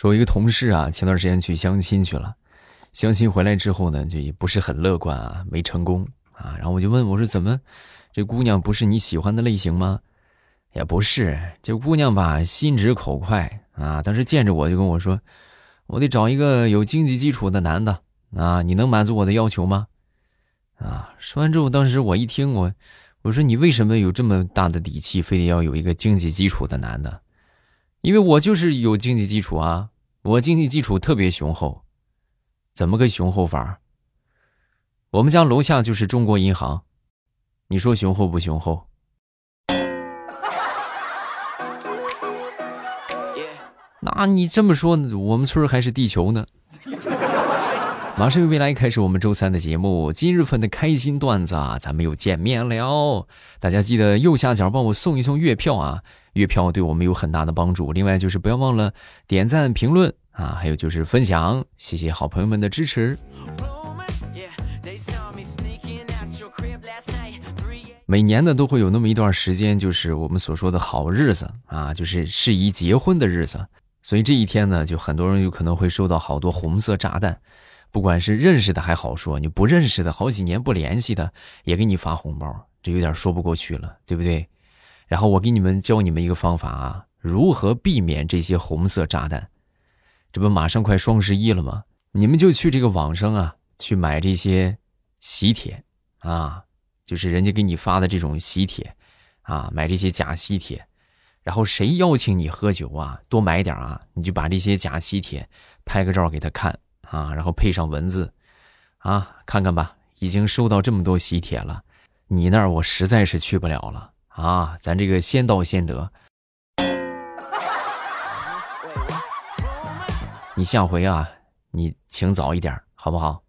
说一个同事啊，前段时间去相亲去了，相亲回来之后呢，就也不是很乐观啊，没成功啊。然后我就问我说怎么，这姑娘不是你喜欢的类型吗？也不是，这姑娘吧，心直口快啊。当时见着我就跟我说，我得找一个有经济基础的男的啊，你能满足我的要求吗？啊，说完之后，当时我一听我。我说你为什么有这么大的底气，非得要有一个经济基础的男的？因为我就是有经济基础啊，我经济基础特别雄厚。怎么个雄厚法？我们家楼下就是中国银行，你说雄厚不雄厚？那你这么说，我们村还是地球呢？马上由未来开始我们周三的节目，今日份的开心段子啊，咱们又见面了。大家记得右下角帮我送一送月票啊，月票对我们有很大的帮助。另外就是不要忘了点赞、评论啊，还有就是分享，谢谢好朋友们的支持。每年呢都会有那么一段时间，就是我们所说的好日子啊，就是适宜结婚的日子。所以这一天呢，就很多人有可能会收到好多红色炸弹。不管是认识的还好说，你不认识的，好几年不联系的，也给你发红包，这有点说不过去了，对不对？然后我给你们教你们一个方法啊，如何避免这些红色炸弹？这不马上快双十一了吗？你们就去这个网上啊，去买这些喜帖啊，就是人家给你发的这种喜帖啊，买这些假喜帖，然后谁邀请你喝酒啊，多买点啊，你就把这些假喜帖拍个照给他看。啊，然后配上文字，啊，看看吧，已经收到这么多喜帖了，你那儿我实在是去不了了啊，咱这个先到先得，你下回啊，你请早一点，好不好？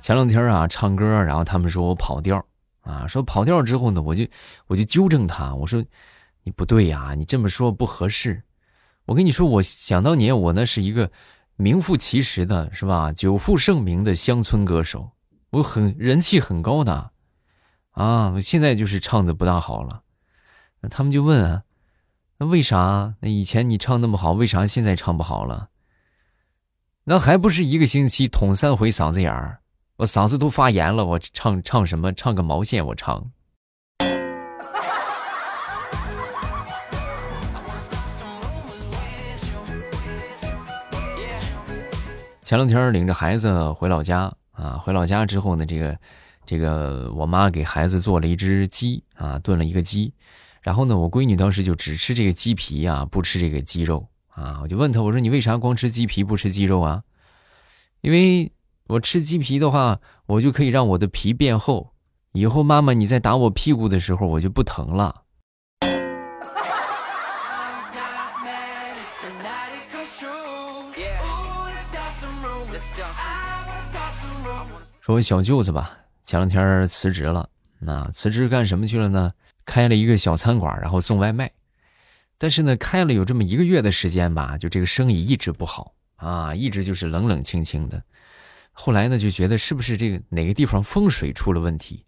前两天啊，唱歌，然后他们说我跑调，啊，说跑调之后呢，我就我就纠正他，我说。你不对呀，你这么说不合适。我跟你说，我想当年我那是一个名副其实的，是吧？久负盛名的乡村歌手，我很人气很高的，啊，我现在就是唱的不大好了。那他们就问啊，那为啥？那以前你唱那么好，为啥现在唱不好了？那还不是一个星期捅三回嗓子眼儿，我嗓子都发炎了，我唱唱什么？唱个毛线？我唱。前两天领着孩子回老家啊，回老家之后呢，这个，这个我妈给孩子做了一只鸡啊，炖了一个鸡，然后呢，我闺女当时就只吃这个鸡皮啊，不吃这个鸡肉啊，我就问她，我说你为啥光吃鸡皮不吃鸡肉啊？因为我吃鸡皮的话，我就可以让我的皮变厚，以后妈妈你在打我屁股的时候，我就不疼了。说我小舅子吧，前两天辞职了，那辞职干什么去了呢？开了一个小餐馆，然后送外卖。但是呢，开了有这么一个月的时间吧，就这个生意一直不好啊，一直就是冷冷清清的。后来呢，就觉得是不是这个哪个地方风水出了问题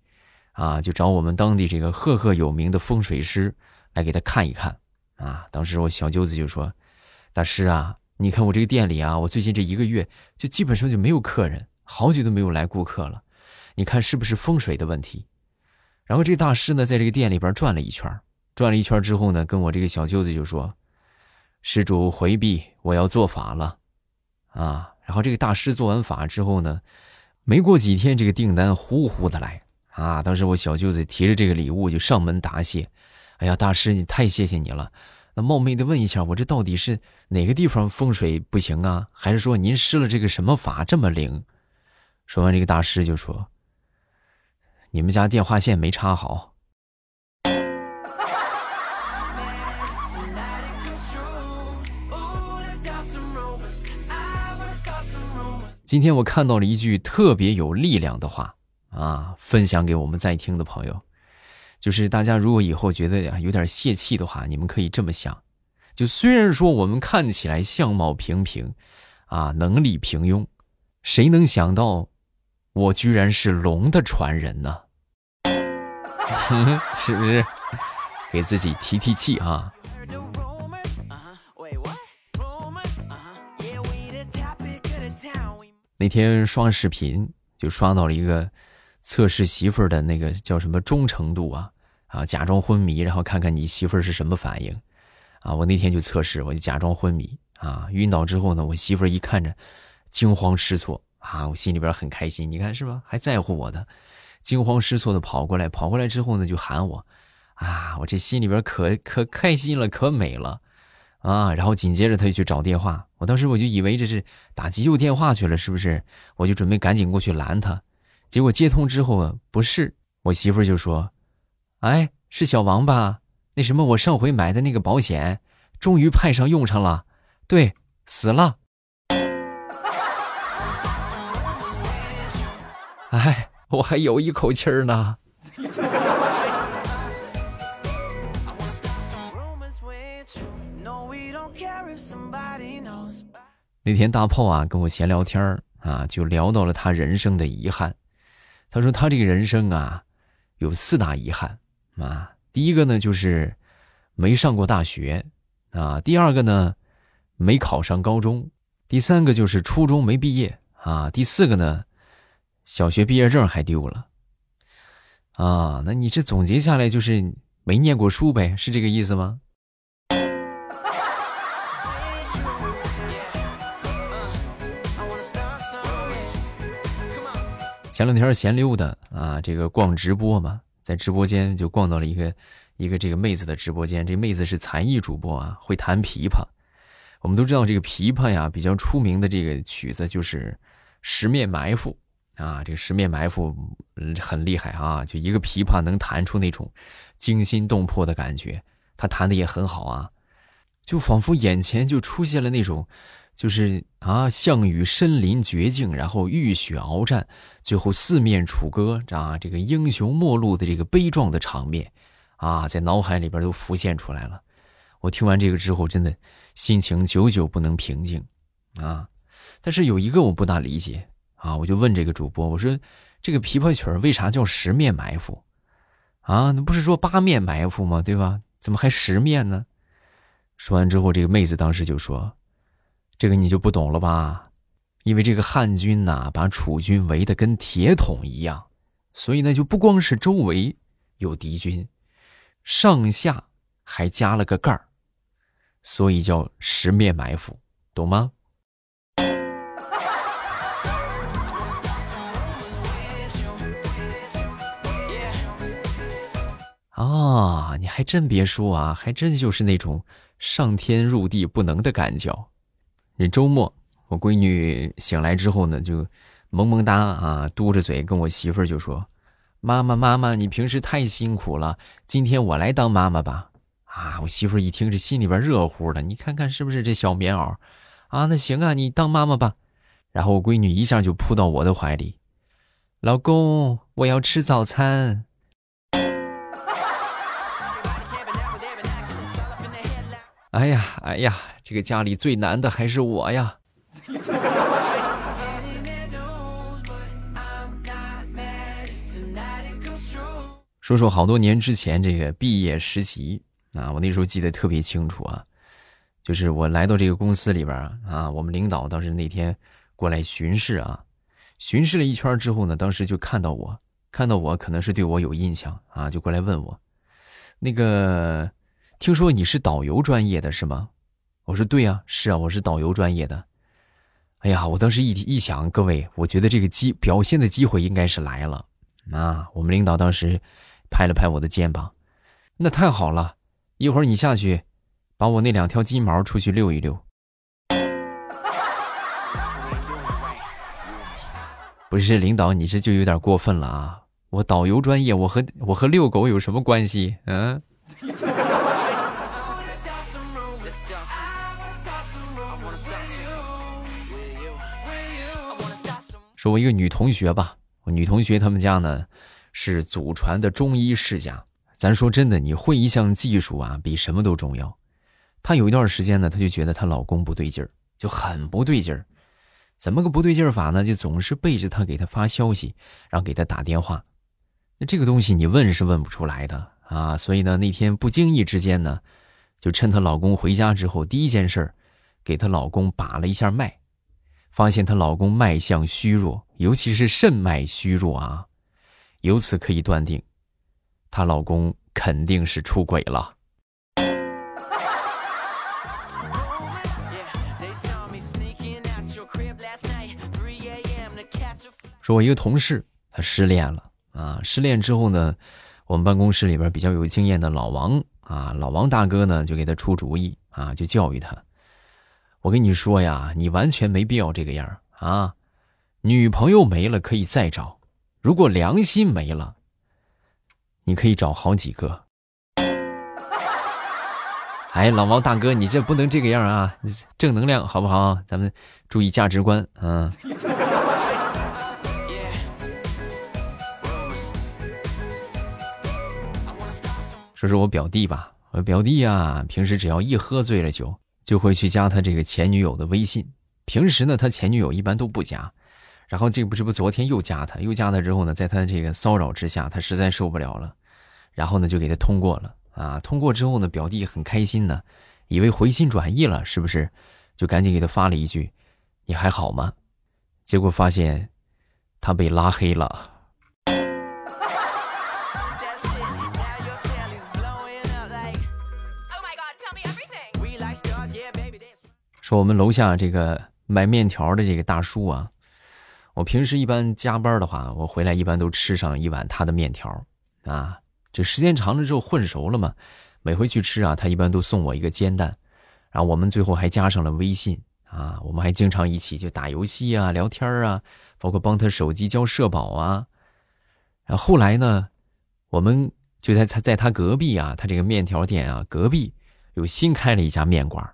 啊？就找我们当地这个赫赫有名的风水师来给他看一看啊。当时我小舅子就说：“大师啊，你看我这个店里啊，我最近这一个月就基本上就没有客人。”好久都没有来顾客了，你看是不是风水的问题？然后这大师呢，在这个店里边转了一圈，转了一圈之后呢，跟我这个小舅子就说：“施主回避，我要做法了。”啊，然后这个大师做完法之后呢，没过几天，这个订单呼呼的来啊！当时我小舅子提着这个礼物就上门答谢：“哎呀，大师你太谢谢你了。那冒昧的问一下，我这到底是哪个地方风水不行啊？还是说您施了这个什么法这么灵？”说完，这个大师就说：“你们家电话线没插好。”今天我看到了一句特别有力量的话啊，分享给我们在听的朋友，就是大家如果以后觉得有点泄气的话，你们可以这么想：就虽然说我们看起来相貌平平，啊，能力平庸，谁能想到？我居然是龙的传人呢，是不是？给自己提提气啊。那天刷视频就刷到了一个测试媳妇儿的那个叫什么忠诚度啊啊，假装昏迷，然后看看你媳妇儿是什么反应啊。我那天就测试，我就假装昏迷啊，晕倒之后呢，我媳妇儿一看着惊慌失措啊，我心里边很开心，你看是吧？还在乎我的，惊慌失措的跑过来，跑过来之后呢，就喊我啊，我这心里边可可开心了，可美了。啊，然后紧接着他就去找电话，我当时我就以为这是打急救电话去了，是不是？我就准备赶紧过去拦他，结果接通之后啊，不是，我媳妇就说：“哎，是小王吧？那什么，我上回买的那个保险，终于派上用场了，对，死了。”哎，我还有一口气儿呢。那天大炮啊跟我闲聊天啊，就聊到了他人生的遗憾。他说他这个人生啊，有四大遗憾啊。第一个呢就是没上过大学啊，第二个呢没考上高中，第三个就是初中没毕业啊，第四个呢小学毕业证还丢了啊。那你这总结下来就是没念过书呗，是这个意思吗？前两天闲溜达啊，这个逛直播嘛，在直播间就逛到了一个一个这个妹子的直播间。这妹子是才艺主播啊，会弹琵琶。我们都知道这个琵琶呀，比较出名的这个曲子就是《十面埋伏》啊。这个《十面埋伏》很厉害啊，就一个琵琶能弹出那种惊心动魄的感觉。他弹的也很好啊，就仿佛眼前就出现了那种。就是啊，项羽身临绝境，然后浴血鏖战，最后四面楚歌，啊，这个英雄末路的这个悲壮的场面，啊，在脑海里边都浮现出来了。我听完这个之后，真的心情久久不能平静，啊！但是有一个我不大理解啊，我就问这个主播，我说这个琵琶曲为啥叫十面埋伏？啊，那不是说八面埋伏吗？对吧？怎么还十面呢？说完之后，这个妹子当时就说。这个你就不懂了吧？因为这个汉军呐，把楚军围得跟铁桶一样，所以呢，就不光是周围有敌军，上下还加了个盖儿，所以叫十面埋伏，懂吗？啊，你还真别说啊，还真就是那种上天入地不能的感觉。这周末，我闺女醒来之后呢，就萌萌哒啊，嘟着嘴跟我媳妇儿就说：“妈妈，妈妈，你平时太辛苦了，今天我来当妈妈吧。”啊，我媳妇儿一听，这心里边热乎的，你看看是不是这小棉袄？啊，那行啊，你当妈妈吧。然后我闺女一下就扑到我的怀里，老公，我要吃早餐。哎呀，哎呀，这个家里最难的还是我呀。说说好多年之前这个毕业实习啊，我那时候记得特别清楚啊，就是我来到这个公司里边啊，我们领导当时那天过来巡视啊，巡视了一圈之后呢，当时就看到我，看到我可能是对我有印象啊，就过来问我，那个。听说你是导游专业的是吗？我说对呀，是啊，我是导游专业的。哎呀，我当时一一想，各位，我觉得这个机表现的机会应该是来了啊！我们领导当时拍了拍我的肩膀，那太好了，一会儿你下去把我那两条金毛出去遛一遛。不是领导，你这就有点过分了啊！我导游专业，我和我和遛狗有什么关系？嗯。说我一个女同学吧，女同学他们家呢是祖传的中医世家。咱说真的，你会一项技术啊，比什么都重要。她有一段时间呢，她就觉得她老公不对劲儿，就很不对劲儿。怎么个不对劲儿法呢？就总是背着她给她发消息，然后给她打电话。那这个东西你问是问不出来的啊，所以呢，那天不经意之间呢，就趁她老公回家之后，第一件事给她老公把了一下脉，发现她老公脉象虚弱，尤其是肾脉虚弱啊，由此可以断定，她老公肯定是出轨了。说，我一个同事他失恋了啊，失恋之后呢，我们办公室里边比较有经验的老王啊，老王大哥呢就给他出主意啊，就教育他，我跟你说呀，你完全没必要这个样啊，女朋友没了可以再找，如果良心没了，你可以找好几个。哎，老毛大哥，你这不能这个样啊，正能量好不好？咱们注意价值观啊。说说我表弟吧，我表弟呀，平时只要一喝醉了酒，就会去加他这个前女友的微信。平时呢，他前女友一般都不加，然后这不这不昨天又加他，又加他之后呢，在他这个骚扰之下，他实在受不了了，然后呢就给他通过了啊。通过之后呢，表弟很开心呢，以为回心转意了，是不是？就赶紧给他发了一句：“你还好吗？”结果发现他被拉黑了。说我们楼下这个卖面条的这个大叔啊，我平时一般加班的话，我回来一般都吃上一碗他的面条啊。这时间长了之后混熟了嘛，每回去吃啊，他一般都送我一个煎蛋，然后我们最后还加上了微信啊，我们还经常一起就打游戏啊、聊天啊，包括帮他手机交社保啊。然后后来呢，我们就在他在他隔壁啊，他这个面条店啊隔壁又新开了一家面馆。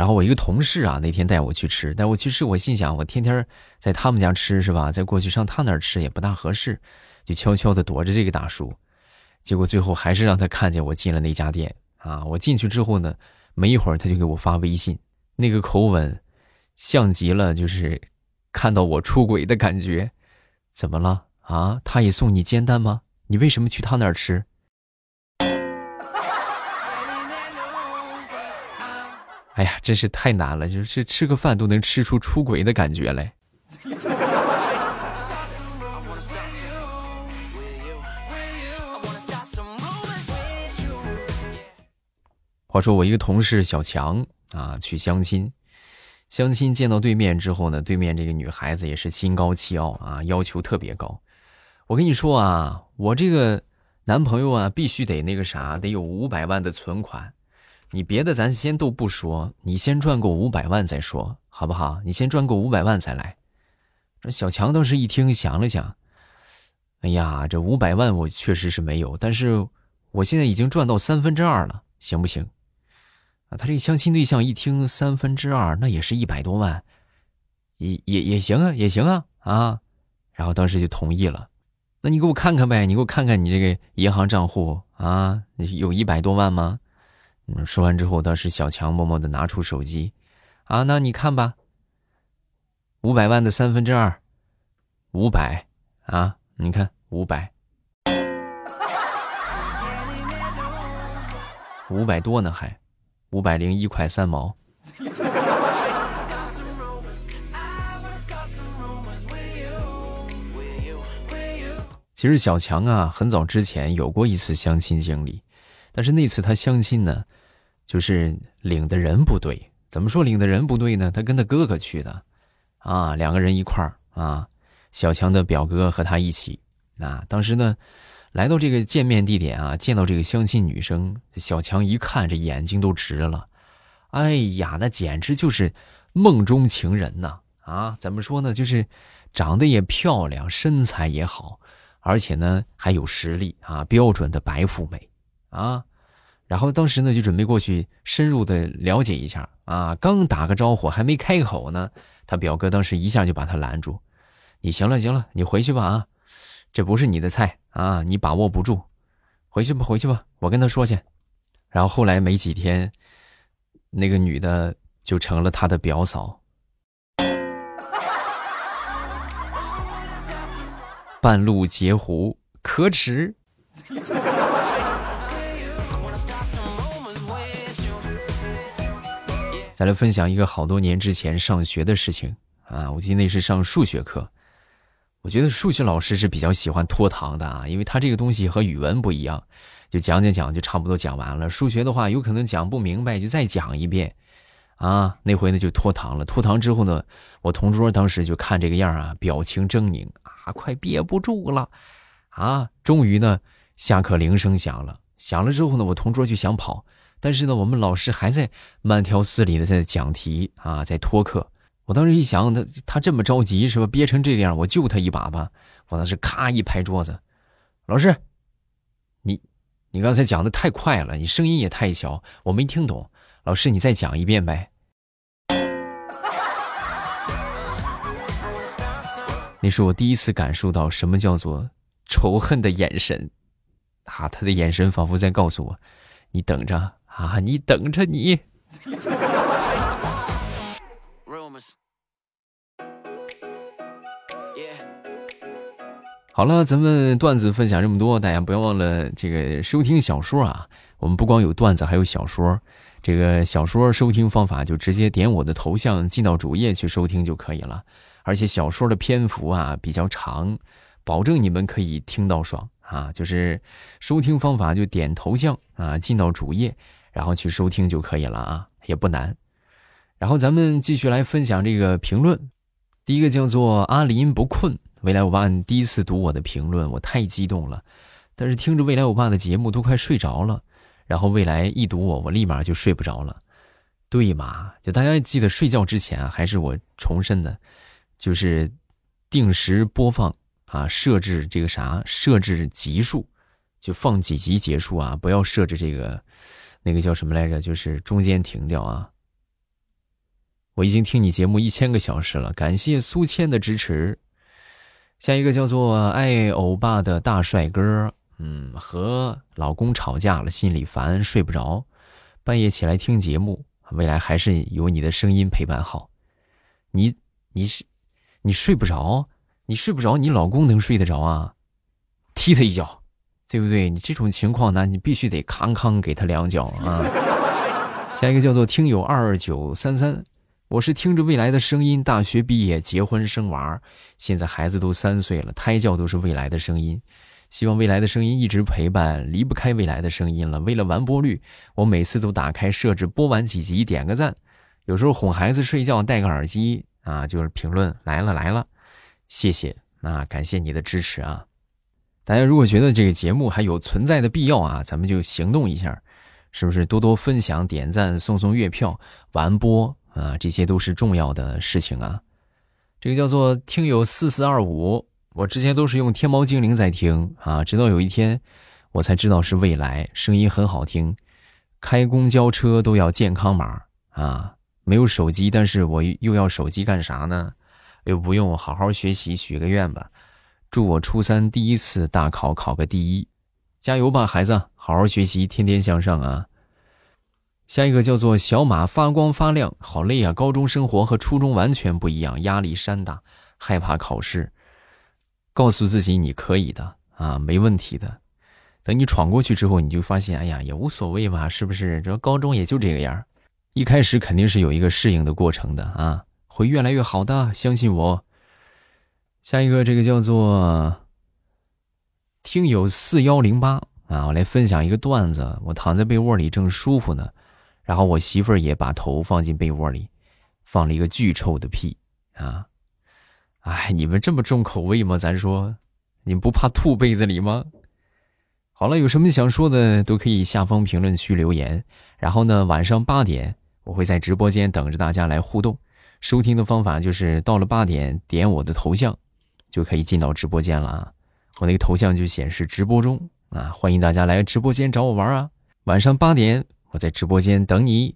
然后我一个同事啊，那天带我去吃，带我去吃，我心想，我天天在他们家吃是吧？再过去上他那儿吃也不大合适，就悄悄的躲着这个大叔。结果最后还是让他看见我进了那家店啊！我进去之后呢，没一会儿他就给我发微信，那个口吻，像极了就是看到我出轨的感觉。怎么了啊？他也送你煎蛋吗？你为什么去他那儿吃？哎呀，真是太难了，就是吃个饭都能吃出出轨的感觉来。话说我一个同事小强啊，去相亲，相亲见到对面之后呢，对面这个女孩子也是心高气傲啊，要求特别高。我跟你说啊，我这个男朋友啊，必须得那个啥，得有五百万的存款。你别的咱先都不说，你先赚够五百万再说，好不好？你先赚够五百万再来。这小强当时一听，想了想，哎呀，这五百万我确实是没有，但是我现在已经赚到三分之二了，行不行？啊，他这个相亲对象一听三分之二，那也是一百多万，也也也行啊，也行啊啊，然后当时就同意了。那你给我看看呗，你给我看看你这个银行账户啊，有一百多万吗？说完之后，当时小强默默的拿出手机，啊，那你看吧，五百万的三分之二，五百啊，你看五百，五百多呢还，五百零一块三毛。其实小强啊，很早之前有过一次相亲经历，但是那次他相亲呢。就是领的人不对，怎么说领的人不对呢？他跟他哥哥去的，啊，两个人一块儿啊，小强的表哥和他一起。那当时呢，来到这个见面地点啊，见到这个相亲女生，小强一看，这眼睛都直了。哎呀，那简直就是梦中情人呐！啊，怎么说呢？就是长得也漂亮，身材也好，而且呢还有实力啊，标准的白富美啊。然后当时呢，就准备过去深入的了解一下啊。刚打个招呼，还没开口呢，他表哥当时一下就把他拦住：“你行了行了，你回去吧啊，这不是你的菜啊，你把握不住，回去吧回去吧，我跟他说去。”然后后来没几天，那个女的就成了他的表嫂。半路截胡，可耻。再来分享一个好多年之前上学的事情啊！我记得那是上数学课，我觉得数学老师是比较喜欢拖堂的啊，因为他这个东西和语文不一样，就讲讲讲就差不多讲完了。数学的话，有可能讲不明白，就再讲一遍啊。那回呢就拖堂了，拖堂之后呢，我同桌当时就看这个样啊，表情狰狞啊，快憋不住了啊！终于呢，下课铃声响了，响了之后呢，我同桌就想跑。但是呢，我们老师还在慢条斯理的在讲题啊，在拖课。我当时一想，他他这么着急是吧？憋成这样，我救他一把吧。我当时咔一拍桌子，老师，你你刚才讲的太快了，你声音也太小，我没听懂。老师，你再讲一遍呗。那是我第一次感受到什么叫做仇恨的眼神，啊，他的眼神仿佛在告诉我，你等着。啊！你等着你。好了，咱们段子分享这么多，大家不要忘了这个收听小说啊。我们不光有段子，还有小说。这个小说收听方法就直接点我的头像进到主页去收听就可以了。而且小说的篇幅啊比较长，保证你们可以听到爽啊。就是收听方法就点头像啊进到主页。然后去收听就可以了啊，也不难。然后咱们继续来分享这个评论。第一个叫做阿林不困，未来我爸第一次读我的评论，我太激动了。但是听着未来我爸的节目都快睡着了，然后未来一读我，我立马就睡不着了。对嘛？就大家记得睡觉之前，还是我重申的，就是定时播放啊，设置这个啥，设置集数，就放几集结束啊，不要设置这个。那个叫什么来着？就是中间停掉啊！我已经听你节目一千个小时了，感谢苏谦的支持。下一个叫做爱欧巴的大帅哥，嗯，和老公吵架了，心里烦，睡不着，半夜起来听节目，未来还是有你的声音陪伴好。你你是你睡不着，你睡不着，你老公能睡得着啊？踢他一脚。对不对？你这种情况呢，你必须得康康给他两脚啊！下一个叫做听友二九三三，我是听着未来的声音，大学毕业，结婚生娃，现在孩子都三岁了，胎教都是未来的声音，希望未来的声音一直陪伴，离不开未来的声音了。为了完播率，我每次都打开设置，播完几集点个赞，有时候哄孩子睡觉戴个耳机啊，就是评论来了来了，谢谢啊，感谢你的支持啊！大家如果觉得这个节目还有存在的必要啊，咱们就行动一下，是不是多多分享、点赞、送送月票、完播啊？这些都是重要的事情啊。这个叫做听友四四二五，我之前都是用天猫精灵在听啊，直到有一天我才知道是未来，声音很好听。开公交车都要健康码啊，没有手机，但是我又要手机干啥呢？又不用好好学习，许个愿吧。祝我初三第一次大考考个第一，加油吧，孩子，好好学习，天天向上啊！下一个叫做小马发光发亮，好累啊！高中生活和初中完全不一样，压力山大，害怕考试，告诉自己你可以的啊，没问题的。等你闯过去之后，你就发现，哎呀，也无所谓吧，是不是？这高中也就这个样一开始肯定是有一个适应的过程的啊，会越来越好的，相信我。下一个，这个叫做听友四幺零八啊，我来分享一个段子。我躺在被窝里正舒服呢，然后我媳妇儿也把头放进被窝里，放了一个巨臭的屁啊！哎，你们这么重口味吗？咱说，你不怕吐被子里吗？好了，有什么想说的都可以下方评论区留言。然后呢，晚上八点我会在直播间等着大家来互动。收听的方法就是到了八点点我的头像。就可以进到直播间了啊！我那个头像就显示直播中啊，欢迎大家来直播间找我玩啊！晚上八点，我在直播间等你。